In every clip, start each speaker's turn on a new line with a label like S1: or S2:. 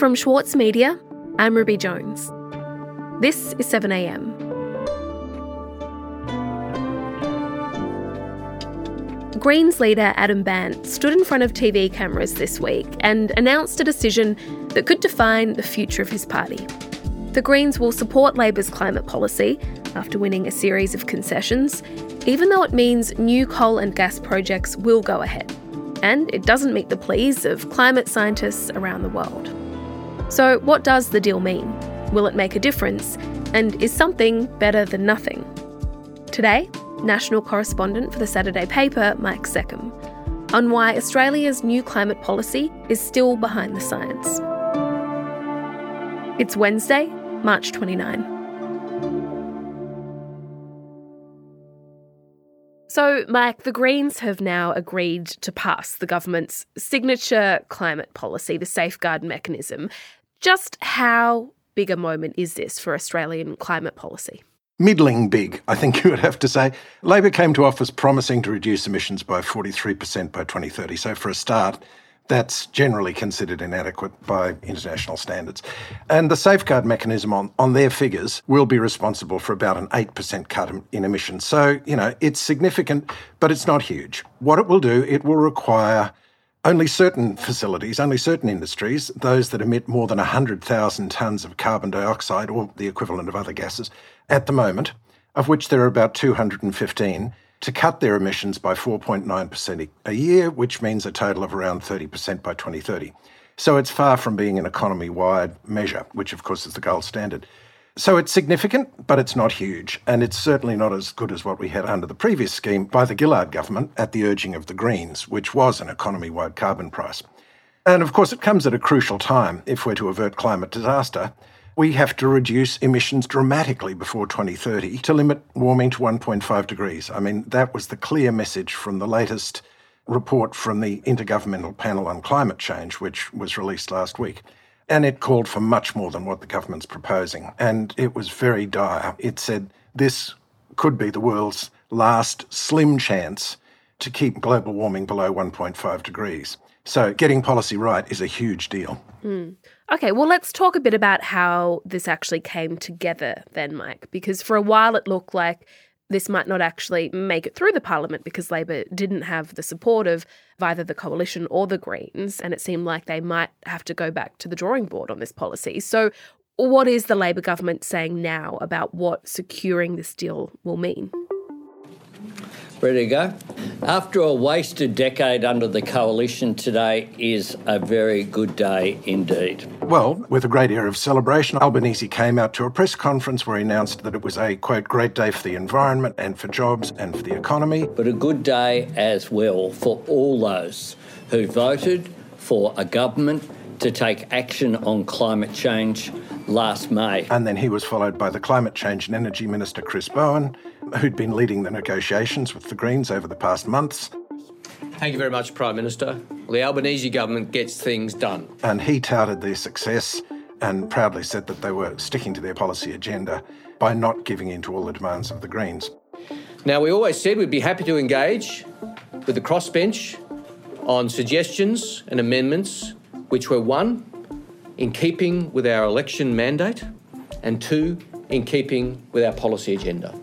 S1: From Schwartz Media, I'm Ruby Jones. This is 7am. Greens leader Adam Bandt stood in front of TV cameras this week and announced a decision that could define the future of his party. The Greens will support Labor's climate policy after winning a series of concessions, even though it means new coal and gas projects will go ahead. And it doesn't meet the pleas of climate scientists around the world. So, what does the deal mean? Will it make a difference? And is something better than nothing? Today, national correspondent for the Saturday paper, Mike Seccombe, on why Australia's new climate policy is still behind the science. It's Wednesday, March 29. So, Mike, the Greens have now agreed to pass the government's signature climate policy, the safeguard mechanism. Just how big a moment is this for Australian climate policy?
S2: middling big, I think you would have to say. Labor came to office promising to reduce emissions by 43% by 2030. So, for a start, that's generally considered inadequate by international standards. And the safeguard mechanism on, on their figures will be responsible for about an 8% cut in emissions. So, you know, it's significant, but it's not huge. What it will do, it will require only certain facilities, only certain industries, those that emit more than 100,000 tonnes of carbon dioxide or the equivalent of other gases at the moment, of which there are about 215, to cut their emissions by 4.9% a year, which means a total of around 30% by 2030. So it's far from being an economy wide measure, which of course is the gold standard. So it's significant, but it's not huge, and it's certainly not as good as what we had under the previous scheme by the Gillard government at the urging of the Greens, which was an economy wide carbon price. And of course, it comes at a crucial time if we're to avert climate disaster. We have to reduce emissions dramatically before 2030 to limit warming to 1.5 degrees. I mean, that was the clear message from the latest report from the Intergovernmental Panel on Climate Change, which was released last week. And it called for much more than what the government's proposing. And it was very dire. It said this could be the world's last slim chance to keep global warming below 1.5 degrees. So getting policy right is a huge deal.
S1: Mm. Okay, well, let's talk a bit about how this actually came together then, Mike, because for a while it looked like this might not actually make it through the parliament because Labor didn't have the support of either the coalition or the Greens, and it seemed like they might have to go back to the drawing board on this policy. So, what is the Labor government saying now about what securing this deal will mean?
S3: Ready to go? After a wasted decade under the coalition, today is a very good day indeed.
S2: Well, with a great air of celebration, Albanese came out to a press conference where he announced that it was a, quote, great day for the environment and for jobs and for the economy.
S3: But a good day as well for all those who voted for a government to take action on climate change last May.
S2: And then he was followed by the Climate Change and Energy Minister Chris Bowen, who'd been leading the negotiations with the Greens over the past months.
S4: Thank you very much, Prime Minister. Well, the Albanese government gets things done.
S2: And he touted their success and proudly said that they were sticking to their policy agenda by not giving in to all the demands of the Greens.
S4: Now, we always said we'd be happy to engage with the crossbench on suggestions and amendments which were one, in keeping with our election mandate, and two, in keeping with our policy agenda.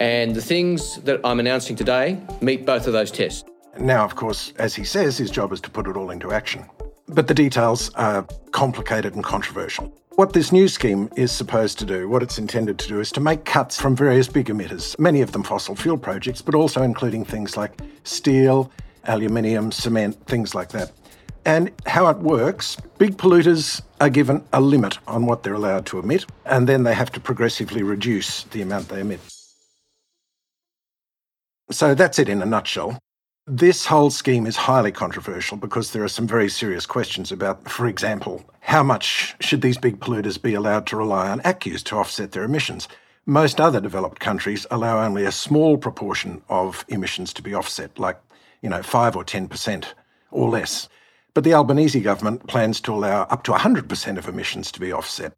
S4: And the things that I'm announcing today meet both of those tests.
S2: Now, of course, as he says, his job is to put it all into action. But the details are complicated and controversial. What this new scheme is supposed to do, what it's intended to do, is to make cuts from various big emitters, many of them fossil fuel projects, but also including things like steel, aluminium, cement, things like that. And how it works big polluters are given a limit on what they're allowed to emit, and then they have to progressively reduce the amount they emit. So that's it in a nutshell. This whole scheme is highly controversial because there are some very serious questions about, for example, how much should these big polluters be allowed to rely on ACCUs to offset their emissions? Most other developed countries allow only a small proportion of emissions to be offset, like, you know, 5 or 10% or less. But the Albanese government plans to allow up to 100% of emissions to be offset.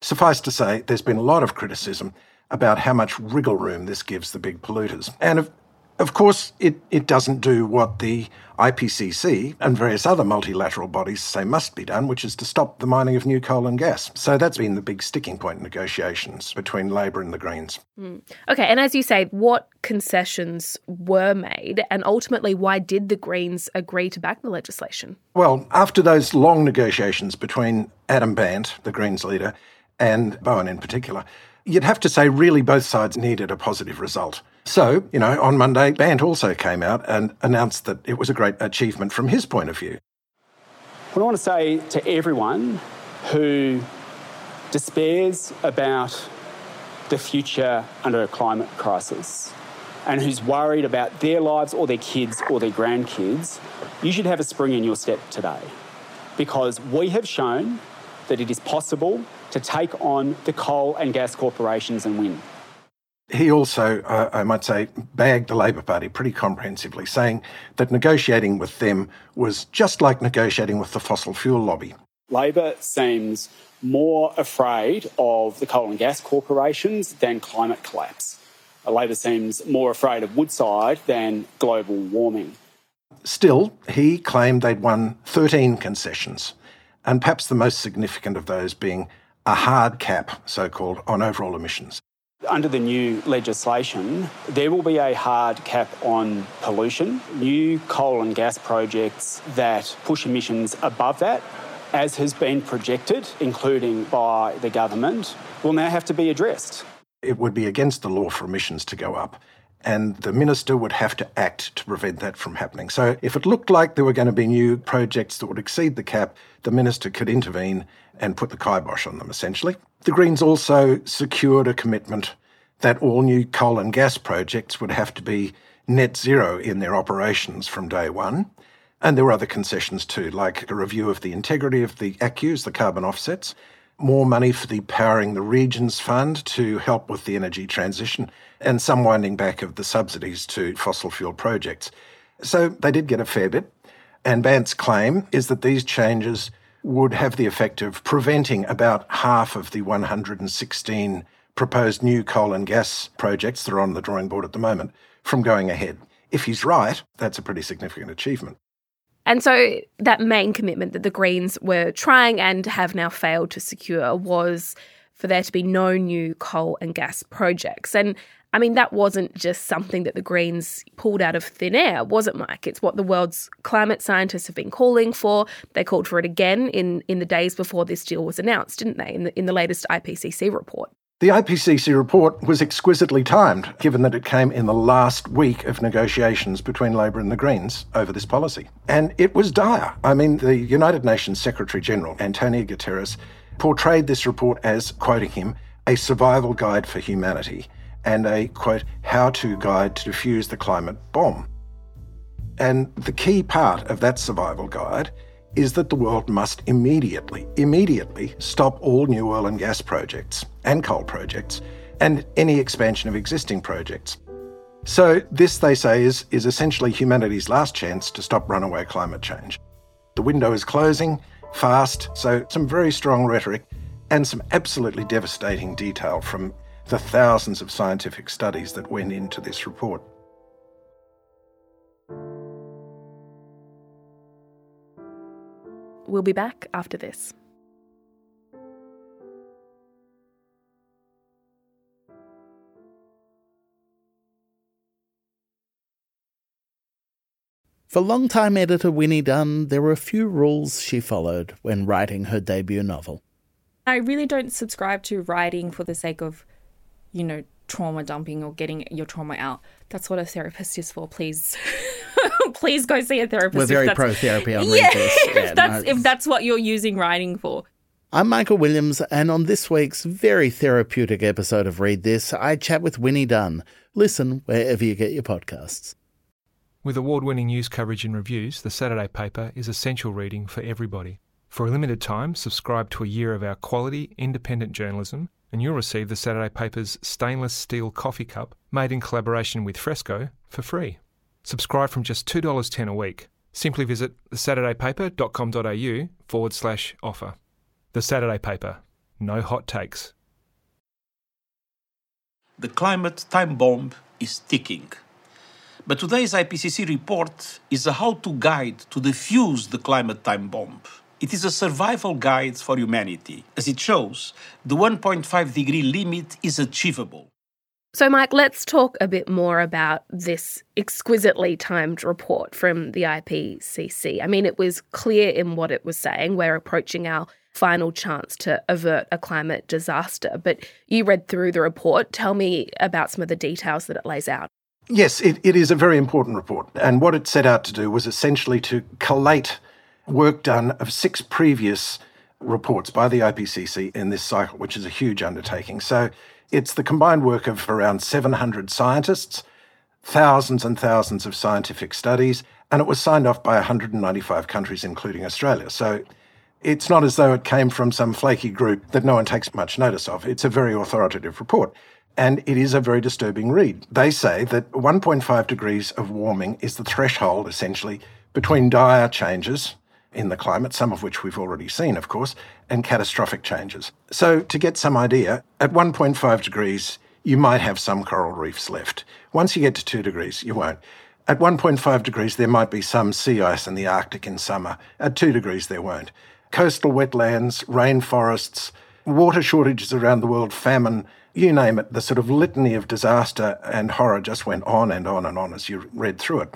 S2: Suffice to say, there's been a lot of criticism about how much wriggle room this gives the big polluters. And of, course, it, it doesn't do what the IPCC and various other multilateral bodies say must be done, which is to stop the mining of new coal and gas. So that's been the big sticking point in negotiations between Labor and the Greens.
S1: Mm. Okay, and as you say, what concessions were made, and ultimately, why did the Greens agree to back the legislation?
S2: Well, after those long negotiations between Adam Bandt, the Greens leader, and Bowen in particular, you'd have to say really both sides needed a positive result. So, you know, on Monday, Bandt also came out and announced that it was a great achievement from his point of view.
S5: What I want to say to everyone who despairs about the future under a climate crisis and who's worried about their lives or their kids or their grandkids, you should have a spring in your step today because we have shown that it is possible to take on the coal and gas corporations and win.
S2: He also, uh, I might say, bagged the Labor Party pretty comprehensively, saying that negotiating with them was just like negotiating with the fossil fuel lobby.
S5: Labor seems more afraid of the coal and gas corporations than climate collapse. Labor seems more afraid of Woodside than global warming.
S2: Still, he claimed they'd won 13 concessions, and perhaps the most significant of those being a hard cap, so called, on overall emissions.
S5: Under the new legislation, there will be a hard cap on pollution. New coal and gas projects that push emissions above that, as has been projected, including by the government, will now have to be addressed.
S2: It would be against the law for emissions to go up and the minister would have to act to prevent that from happening. So if it looked like there were going to be new projects that would exceed the cap, the minister could intervene and put the kibosh on them, essentially. The Greens also secured a commitment that all new coal and gas projects would have to be net zero in their operations from day one. And there were other concessions too, like a review of the integrity of the ACCUs, the carbon offsets, more money for the Powering the Regions Fund to help with the energy transition, and some winding back of the subsidies to fossil fuel projects. So they did get a fair bit. And Bandt's claim is that these changes would have the effect of preventing about half of the 116 proposed new coal and gas projects that are on the drawing board at the moment from going ahead. If he's right, that's a pretty significant achievement.
S1: And so that main commitment that the Greens were trying and have now failed to secure was for there to be no new coal and gas projects. And I mean, that wasn't just something that the Greens pulled out of thin air, was it, Mike? It's what the world's climate scientists have been calling for. They called for it again in, in the days before this deal was announced, didn't they, in the, in the latest IPCC report?
S2: The IPCC report was exquisitely timed, given that it came in the last week of negotiations between Labor and the Greens over this policy. And it was dire. I mean, the United Nations Secretary General, Antonio Guterres, portrayed this report as, quoting him, a survival guide for humanity and a, quote, how to guide to defuse the climate bomb. And the key part of that survival guide is that the world must immediately, immediately stop all new oil and gas projects and coal projects and any expansion of existing projects. So, this, they say, is, is essentially humanity's last chance to stop runaway climate change. The window is closing fast, so some very strong rhetoric and some absolutely devastating detail from the thousands of scientific studies that went into this report.
S1: We'll be back after this.
S6: For longtime editor Winnie Dunn, there were a few rules she followed when writing her debut novel.
S7: I really don't subscribe to writing for the sake of, you know, trauma dumping or getting your trauma out. That's what a therapist is for. Please, please go see a therapist.
S6: We're very pro therapy on
S7: yeah,
S6: this.
S7: Yeah, if that's no, if that's what you're using writing for.
S6: I'm Michael Williams, and on this week's very therapeutic episode of Read This, I chat with Winnie Dunn. Listen wherever you get your podcasts.
S8: With award winning news coverage and reviews, the Saturday paper is essential reading for everybody. For a limited time, subscribe to a year of our quality, independent journalism, and you'll receive the Saturday paper's stainless steel coffee cup made in collaboration with Fresco for free. Subscribe from just $2.10 a week. Simply visit thesaturdaypaper.com.au forward slash offer. The Saturday Paper. No hot takes.
S9: The climate time bomb is ticking. But today's IPCC report is a how to guide to defuse the climate time bomb. It is a survival guide for humanity. As it shows, the 1.5 degree limit is achievable.
S1: So, Mike, let's talk a bit more about this exquisitely timed report from the IPCC. I mean, it was clear in what it was saying. We're approaching our final chance to avert a climate disaster. But you read through the report. Tell me about some of the details that it lays out.
S2: Yes, it, it is a very important report. And what it set out to do was essentially to collate work done of six previous reports by the IPCC in this cycle, which is a huge undertaking. So it's the combined work of around 700 scientists, thousands and thousands of scientific studies, and it was signed off by 195 countries, including Australia. So it's not as though it came from some flaky group that no one takes much notice of. It's a very authoritative report. And it is a very disturbing read. They say that 1.5 degrees of warming is the threshold, essentially, between dire changes in the climate, some of which we've already seen, of course, and catastrophic changes. So, to get some idea, at 1.5 degrees, you might have some coral reefs left. Once you get to 2 degrees, you won't. At 1.5 degrees, there might be some sea ice in the Arctic in summer. At 2 degrees, there won't. Coastal wetlands, rainforests, water shortages around the world, famine, you name it, the sort of litany of disaster and horror just went on and on and on as you read through it.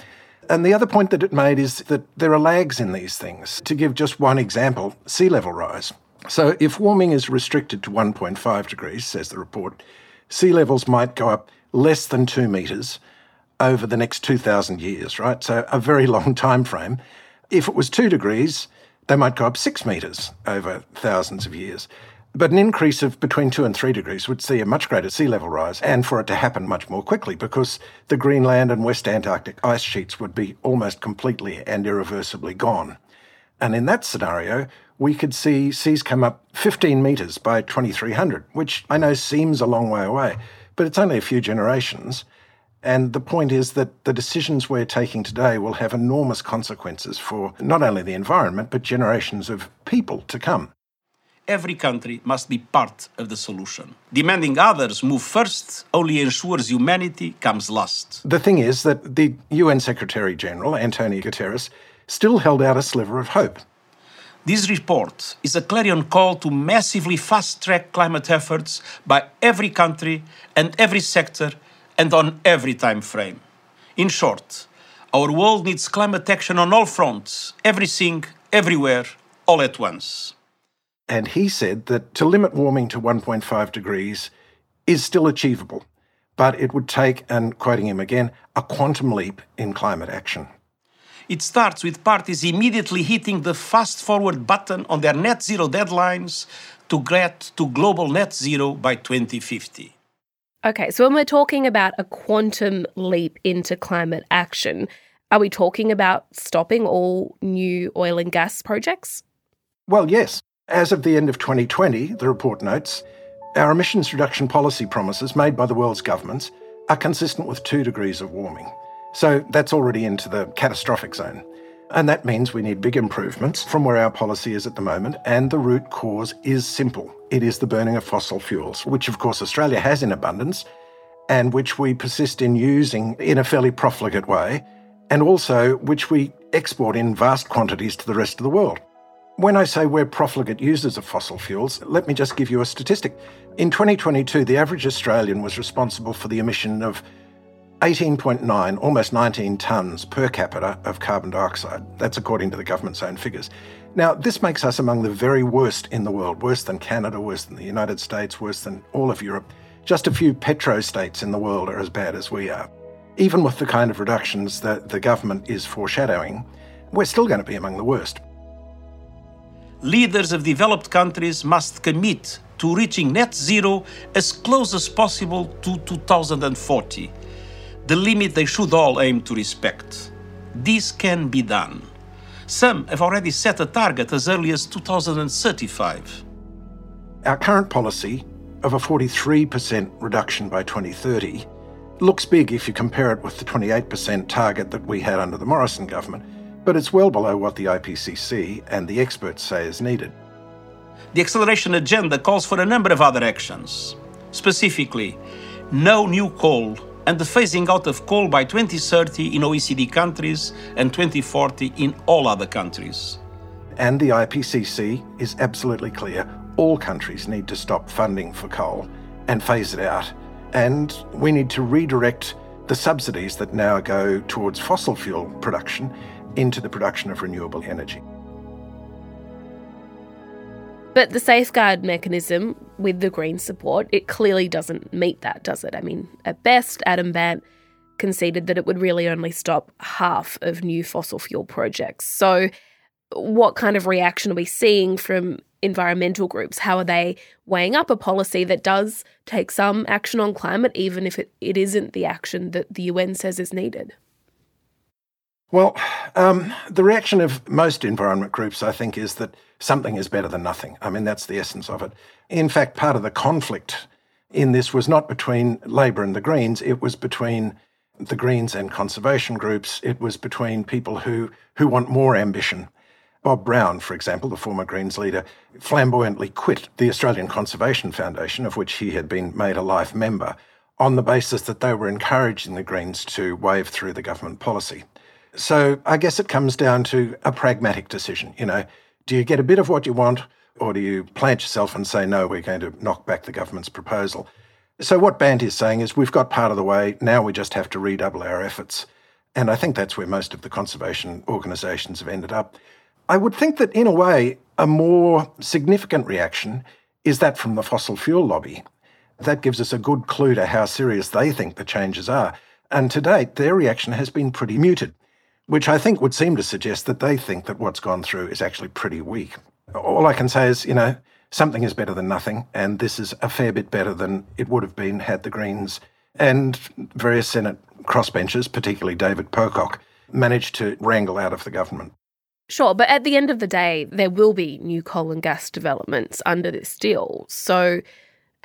S2: And the other point that it made is that there are lags in these things. To give just one example, sea level rise. So if warming is restricted to 1.5 degrees, says the report, sea levels might go up less than two metres over the next 2,000 years, right? So a very long time frame. If it was two degrees, they might go up six metres over thousands of years. But an increase of between two and three degrees would see a much greater sea level rise, and for it to happen much more quickly because the Greenland and West Antarctic ice sheets would be almost completely and irreversibly gone. And in that scenario, we could see seas come up 15 metres by 2300, which I know seems a long way away, but it's only a few generations. And the point is that the decisions we're taking today will have enormous consequences for not only the environment, but generations of people to come
S9: every country must be part of the solution. Demanding others move first only ensures humanity comes last.
S2: The thing is that the UN Secretary General, Antonio Guterres, still held out a sliver of hope.
S9: This report is a clarion call to massively fast track climate efforts by every country and every sector and on every time frame. In short, our world needs climate action on all fronts, everything, everywhere, all at once.
S2: And he said that to limit warming to 1.5 degrees is still achievable, but it would take, and quoting him again, a quantum leap in climate action.
S9: It starts with parties immediately hitting the fast forward button on their net zero deadlines to get to global net zero by 2050.
S1: Okay, so when we're talking about a quantum leap into climate action, are we talking about stopping all new oil and gas projects?
S2: Well, yes. As of the end of 2020, the report notes, our emissions reduction policy promises made by the world's governments are consistent with two degrees of warming. So that's already into the catastrophic zone. And that means we need big improvements from where our policy is at the moment, and the root cause is simple it is the burning of fossil fuels, which of course Australia has in abundance, and which we persist in using in a fairly profligate way, and also which we export in vast quantities to the rest of the world. When I say we're profligate users of fossil fuels, let me just give you a statistic. In 2022, the average Australian was responsible for the emission of 18.9, almost 19 tonnes per capita of carbon dioxide. That's according to the government's own figures. Now, this makes us among the very worst in the world, worse than Canada, worse than the United States, worse than all of Europe. Just a few petro states in the world are as bad as we are. Even with the kind of reductions that the government is foreshadowing, we're still going to be among the worst
S9: leaders of developed countries must commit to reaching net zero as close as possible to 2040, the limit they should all aim to respect. This can be done. Some have already set a target as early as 2035.
S2: Our current policy of a 43% reduction by 2030 looks big if you compare it with the 28% target that we had under the Morrison government but it's well below what the IPCC and the experts say is needed.
S9: The acceleration agenda calls for a number of other actions. Specifically, no new coal and the phasing out of coal by 2030 in OECD countries and 2040 in all other countries.
S2: And the IPCC is absolutely clear all countries need to stop funding for coal and phase it out. And we need to redirect the subsidies that now go towards fossil fuel production into the production of renewable energy.
S1: But the safeguard mechanism with the Green support, it clearly doesn't meet that, does it? I mean, at best, Adam Bandt conceded that it would really only stop half of new fossil fuel projects. So, what kind of reaction are we seeing from environmental groups? How are they weighing up a policy that does take some action on climate, even if it, it isn't the action that the UN says is needed?
S2: Well, um, the reaction of most environment groups, I think, is that something is better than nothing. I mean, that's the essence of it. In fact, part of the conflict in this was not between Labor and the Greens, it was between the Greens and conservation groups, it was between people who, who want more ambition. Bob Brown, for example, the former Greens leader, flamboyantly quit the Australian Conservation Foundation, of which he had been made a life member, on the basis that they were encouraging the Greens to wave through the government policy. So I guess it comes down to a pragmatic decision. You know, do you get a bit of what you want, or do you plant yourself and say, no, we're going to knock back the government's proposal? So, what Bandt is saying is, we've got part of the way, now we just have to redouble our efforts. And I think that's where most of the conservation organisations have ended up. I would think that, in a way, a more significant reaction is that from the fossil fuel lobby. That gives us a good clue to how serious they think the changes are. And to date, their reaction has been pretty muted which I think would seem to suggest that they think that what's gone through is actually pretty weak. All I can say is, you know, something is better than nothing, and this is a fair bit better than it would have been had the Greens and various Senate crossbenchers, particularly David Pocock, managed to wrangle out of the government.
S1: Sure, but at the end of the day, there will be new coal and gas developments under this deal. So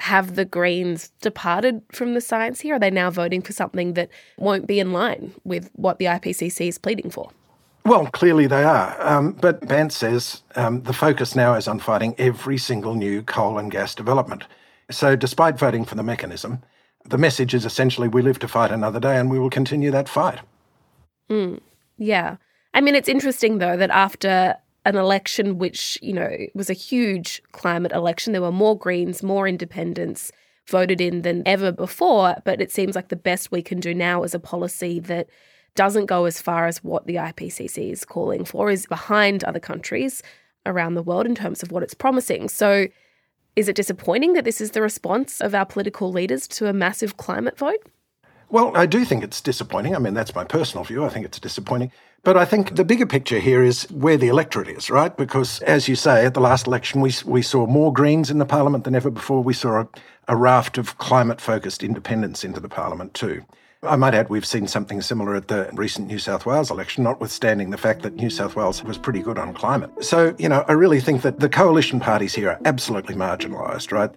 S1: have the Greens departed from the science here? Are they now voting for something that won't be in line with what the IPCC is pleading for?
S2: Well, clearly they are. Um, but Bandt says um, the focus now is on fighting every single new coal and gas development. So, despite voting for the mechanism, the message is essentially we live to fight another day and we will continue that fight.
S1: Mm, yeah. I mean, it's interesting, though, that after an election which, you know, was a huge climate election. There were more Greens, more independents voted in than ever before. But it seems like the best we can do now is a policy that doesn't go as far as what the IPCC is calling for, is behind other countries around the world in terms of what it's promising. So, is it disappointing that this is the response of our political leaders to a massive climate vote?
S2: Well, I do think it's disappointing. I mean, that's my personal view. I think it's disappointing. But I think the bigger picture here is where the electorate is, right? Because, as you say, at the last election, we, we saw more Greens in the parliament than ever before. We saw a, a raft of climate focused independents into the parliament, too. I might add we've seen something similar at the recent New South Wales election, notwithstanding the fact that New South Wales was pretty good on climate. So, you know, I really think that the coalition parties here are absolutely marginalised, right?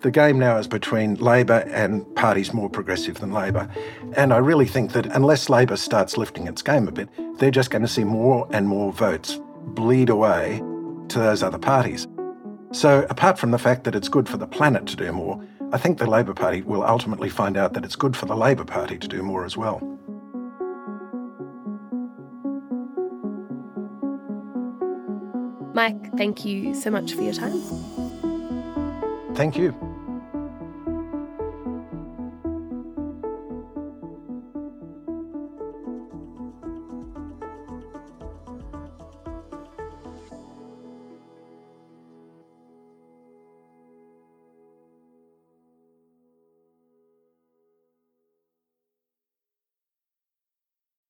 S2: The game now is between Labor and parties more progressive than Labor. And I really think that unless Labor starts lifting its game a bit, they're just going to see more and more votes bleed away to those other parties. So, apart from the fact that it's good for the planet to do more, I think the Labor Party will ultimately find out that it's good for the Labor Party to do more as well.
S1: Mike, thank you so much for your time.
S2: Thank you.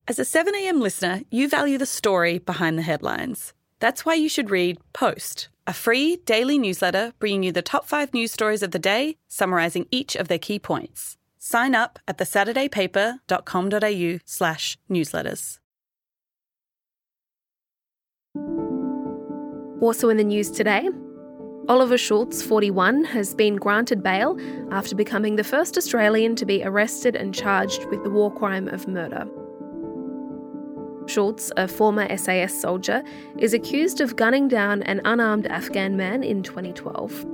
S10: As a 7am listener, you value the story behind the headlines. That's why you should read Post, a free daily newsletter bringing you the top five news stories of the day, summarising each of their key points. Sign up at thesaturdaypaper.com.au slash newsletters.
S1: Also in the news today, Oliver Schulz, 41, has been granted bail after becoming the first Australian to be arrested and charged with the war crime of murder. Schulz, a former SAS soldier, is accused of gunning down an unarmed Afghan man in 2012.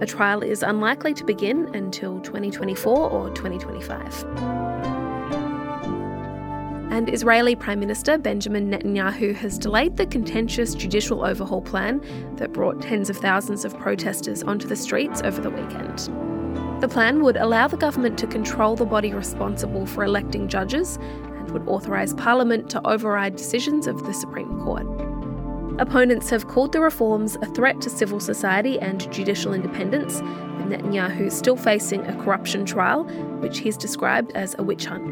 S1: A trial is unlikely to begin until 2024 or 2025. And Israeli Prime Minister Benjamin Netanyahu has delayed the contentious judicial overhaul plan that brought tens of thousands of protesters onto the streets over the weekend. The plan would allow the government to control the body responsible for electing judges and would authorise Parliament to override decisions of the Supreme Court. Opponents have called the reforms a threat to civil society and judicial independence, with Netanyahu still facing a corruption trial, which he's described as a witch hunt.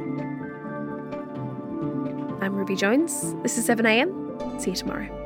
S1: I'm Ruby Jones. This is 7am. See you tomorrow.